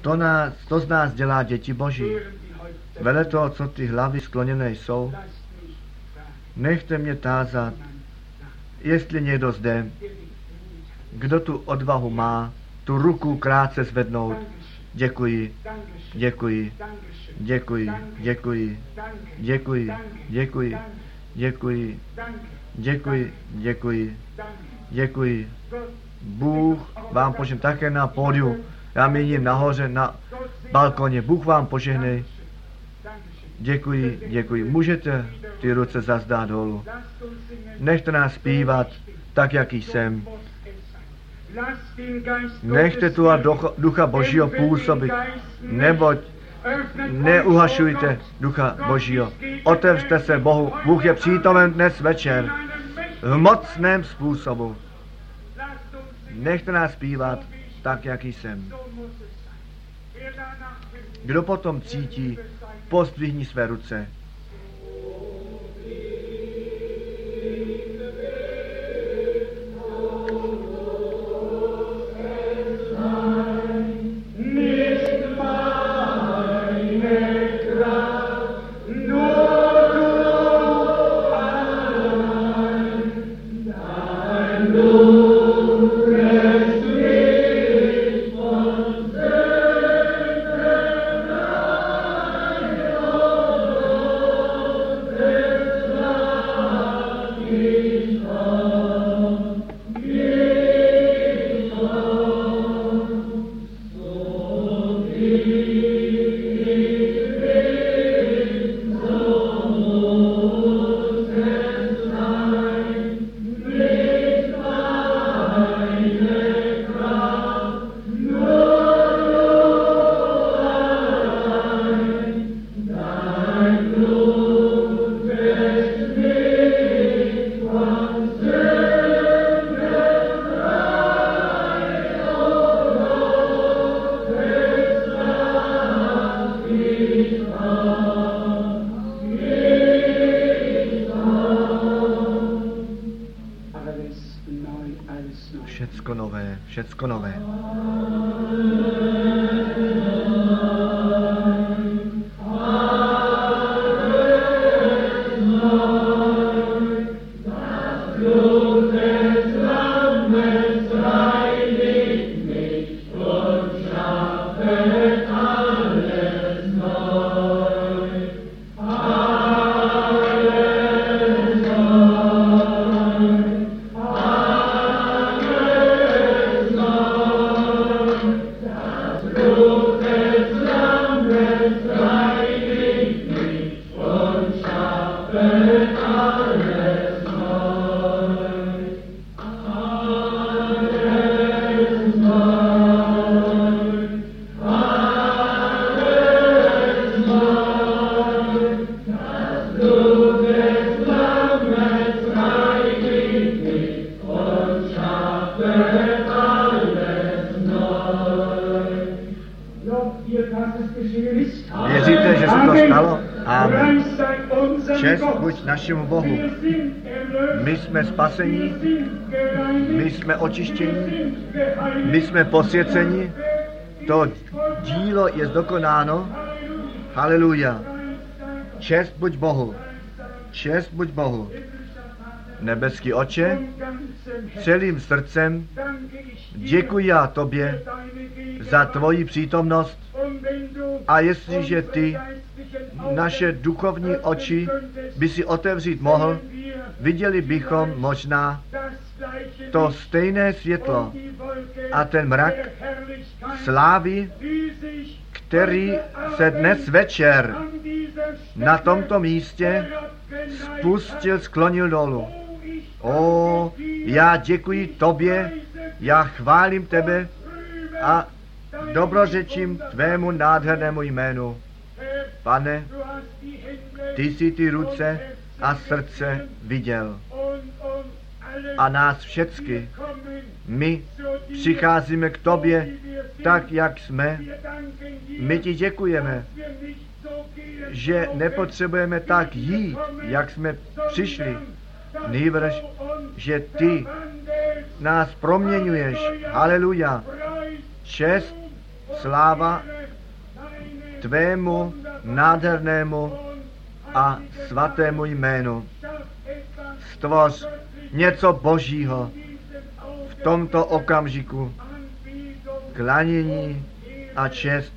to, nás, to z nás dělá děti Boží. Vele toho, co ty hlavy skloněné jsou, nechte mě tázat, jestli někdo zde, kdo tu odvahu má, tu ruku krátce zvednout. Děkuji, děkuji, děkuji, děkuji, děkuji, děkuji, děkuji, děkuji, děkuji, děkuji. Bůh vám požehnej také na pódiu. Já měním nahoře na balkoně. Bůh vám požehnej. Děkuji, děkuji. Můžete ty ruce zazdát dolů. Nechte nás zpívat tak, jak jsem. Nechte tu a ducha Božího působit, neboť neuhašujte ducha Božího. Otevřte se Bohu. Bůh je přítomen dnes večer v mocném způsobu. Nechte nás zpívat tak, jak jsem. Kdo potom cítí, pozdvihni své ruce. Našemu Bohu. My jsme spasení, my jsme očištění, my jsme posvěceni, to dílo je zdokonáno. Haleluja. Čest buď Bohu. Čest buď Bohu. Nebeský oče, celým srdcem děkuji já tobě za tvoji přítomnost a jestliže ty naše duchovní oči by si otevřít mohl, viděli bychom možná to stejné světlo a ten mrak slávy, který se dnes večer na tomto místě spustil, sklonil dolů. O, já děkuji tobě, já chválím tebe a dobrořečím tvému nádhernému jménu. Pane, ty jsi ty ruce a srdce viděl. A nás všecky, my přicházíme k tobě tak, jak jsme. My ti děkujeme, že nepotřebujeme tak jít, jak jsme přišli. Nýbrž, že ty nás proměňuješ. Haleluja. Čest, sláva tvému nádhernému a svatému jménu. Stvoř něco božího v tomto okamžiku. Klanění a čest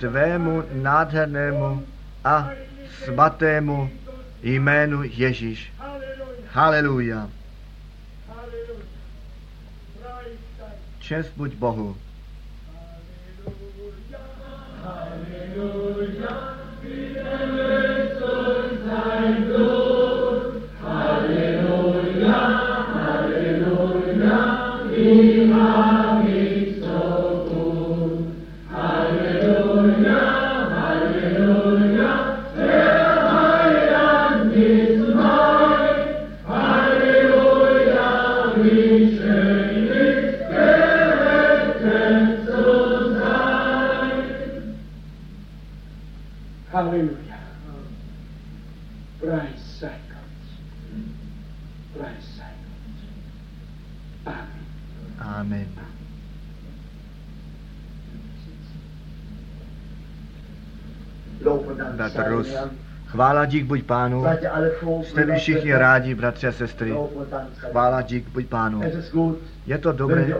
tvému nádhernému a svatému jménu Ježíš. Haleluja. Čest buď Bohu. Halleluja. Chvála dík buď pánu. Jste vy všichni rádi, bratři a sestry. Chvála dík buď pánu. Je to dobré,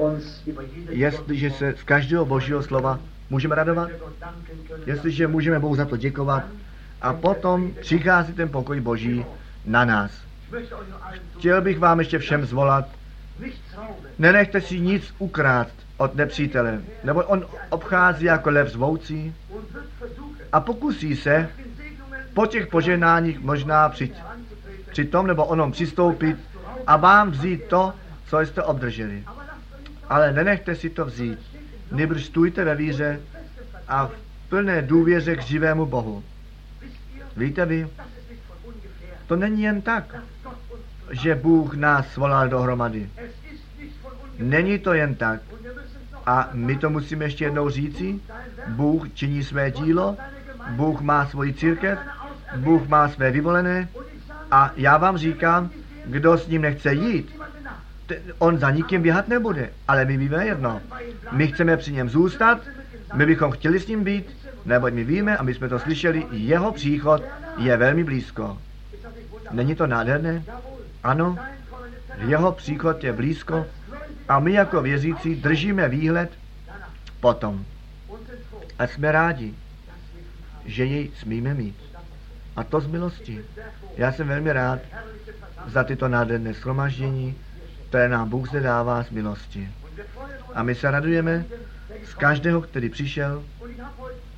jestliže se z každého božího slova můžeme radovat, jestliže můžeme Bohu za to děkovat a potom přichází ten pokoj boží na nás. Chtěl bych vám ještě všem zvolat, nenechte si nic ukrát od nepřítele, nebo on obchází jako lev zvoucí a pokusí se po těch poženáních možná při, při tom nebo onom přistoupit a vám vzít to, co jste obdrželi. Ale nenechte si to vzít. Nýbrž stůjte ve víře a v plné důvěře k živému Bohu. Víte vy, to není jen tak, že Bůh nás svolal dohromady. Není to jen tak. A my to musíme ještě jednou říci. Bůh činí své dílo, Bůh má svoji církev, Bůh má své vyvolené a já vám říkám, kdo s ním nechce jít, on za nikým běhat nebude. Ale my víme jedno. My chceme při něm zůstat, my bychom chtěli s ním být, neboť my víme, a my jsme to slyšeli, jeho příchod je velmi blízko. Není to nádherné? Ano, jeho příchod je blízko a my jako věřící držíme výhled potom. A jsme rádi, že jej smíme mít. A to z milosti. Já jsem velmi rád za tyto nádherné shromaždění, které nám Bůh zde dává z milosti. A my se radujeme z každého, který přišel.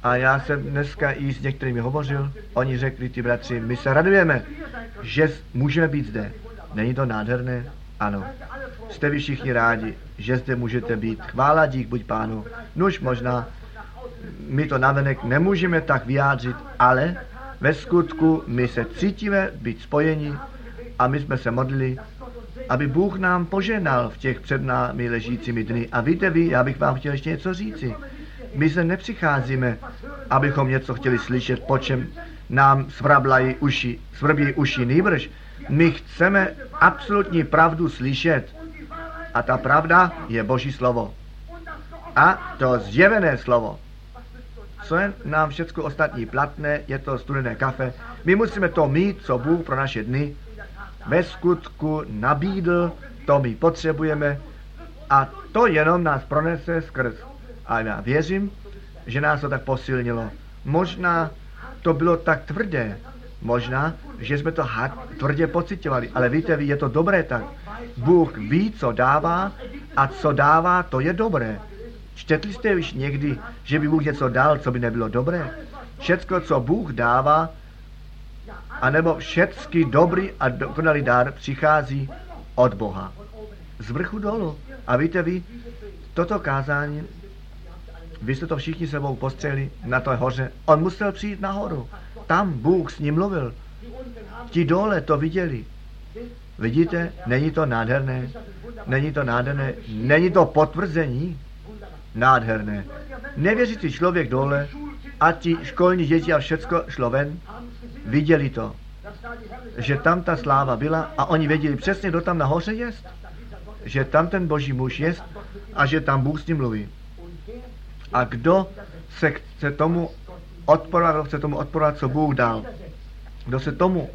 A já jsem dneska i s některými hovořil. Oni řekli, ty bratři, my se radujeme, že můžeme být zde. Není to nádherné? Ano. Jste vy všichni rádi, že zde můžete být. Chvála dík buď pánu. Nuž možná, my to navenek nemůžeme tak vyjádřit, ale ve skutku my se cítíme být spojeni a my jsme se modlili, aby Bůh nám poženal v těch před námi ležícími dny. A víte vy, já bych vám chtěl ještě něco říci. My se nepřicházíme, abychom něco chtěli slyšet, po čem nám svrablají uši, svrbí uši nýbrž. My chceme absolutní pravdu slyšet. A ta pravda je Boží slovo. A to zjevené slovo. Co je nám všechno ostatní platné, je to studené kafe. My musíme to mít, co Bůh pro naše dny ve skutku nabídl, to my potřebujeme a to jenom nás pronese skrz. A já věřím, že nás to tak posilnilo. Možná to bylo tak tvrdé, možná, že jsme to had, tvrdě pocitovali, ale víte vy, je to dobré tak. Bůh ví, co dává a co dává, to je dobré. Četli jste už někdy, že by Bůh něco dal, co by nebylo dobré? Všecko, co Bůh dává, anebo všecky dobrý a dokonalý dar přichází od Boha. Z vrchu dolů. A víte vy, toto kázání, vy jste to všichni sebou postřeli na té hoře, on musel přijít nahoru. Tam Bůh s ním mluvil. Ti dole to viděli. Vidíte, není to nádherné? Není to nádherné? Není to potvrzení? Nádherné. Nevěřící člověk dole a ti školní děti a všecko šlo ven, viděli to, že tam ta sláva byla a oni věděli přesně, kdo tam nahoře jest, že tam ten boží muž jest a že tam Bůh s ním mluví. A kdo se chce tomu odporovat, kdo chce tomu odporovat, co Bůh dal, kdo se tomu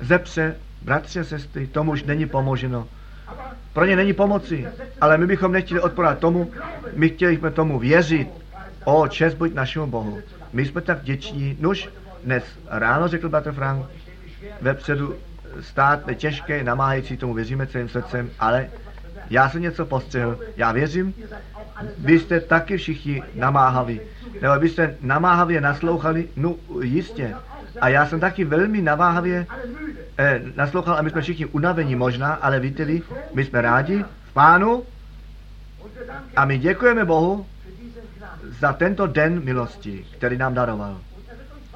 zepře, bratře, sestry, tomu už není pomoženo. Pro ně není pomoci, ale my bychom nechtěli odporovat tomu, my chtěli jsme tomu věřit. O, čest buď našemu Bohu. My jsme tak vděční. Nuž, dnes ráno řekl bratr Frank, vepředu stát je těžké, namáhající, tomu věříme celým srdcem, ale já jsem něco postřehl. Já věřím, vy jste taky všichni namáhaví. Nebo vy jste namáhavě naslouchali, no jistě. A já jsem taky velmi naváhavě eh, naslouchal a my jsme všichni unavení možná, ale víte vy, my jsme rádi v Pánu a my děkujeme Bohu za tento den milosti, který nám daroval.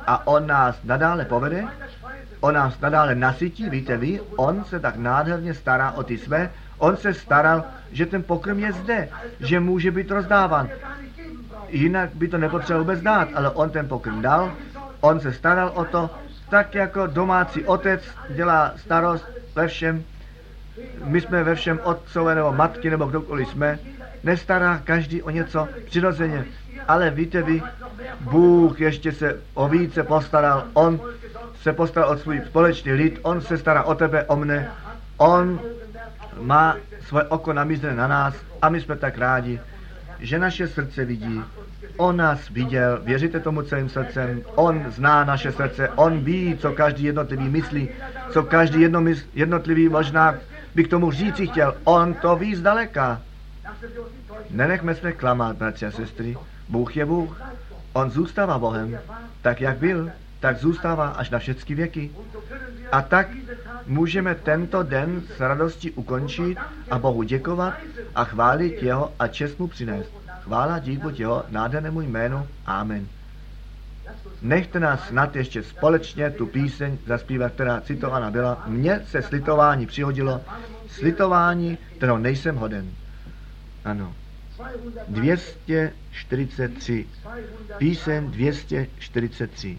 A on nás nadále povede, on nás nadále nasytí, víte vy, on se tak nádherně stará o ty své, on se staral, že ten pokrm je zde, že může být rozdáván. Jinak by to nepotřeboval vůbec dát, ale on ten pokrm dal, on se staral o to, tak jako domácí otec dělá starost ve všem, my jsme ve všem otcové nebo matky nebo kdokoliv jsme, nestará každý o něco přirozeně. Ale víte vy, Bůh ještě se o více postaral, On se postaral o svůj společný lid, On se stará o tebe, o mne, On má svoje oko namířené na nás a my jsme tak rádi, že naše srdce vidí. On nás viděl, věříte tomu celým srdcem, On zná naše srdce, On ví, co každý jednotlivý myslí, co každý jednotlivý možná by k tomu říci chtěl. On to ví zdaleka. Nenechme se klamat, bratři a sestry. Bůh je Bůh. On zůstává Bohem. Tak jak byl, tak zůstává až na všechny věky. A tak můžeme tento den s radostí ukončit a Bohu děkovat a chválit Jeho a čest mu přinést. Chvála dík buď Jeho nádhernému jménu. Amen. Nechte nás snad ještě společně tu píseň zaspívat, která citovaná byla. Mně se slitování přihodilo, slitování, kterého nejsem hoden. Ano. 243. Píseň 243.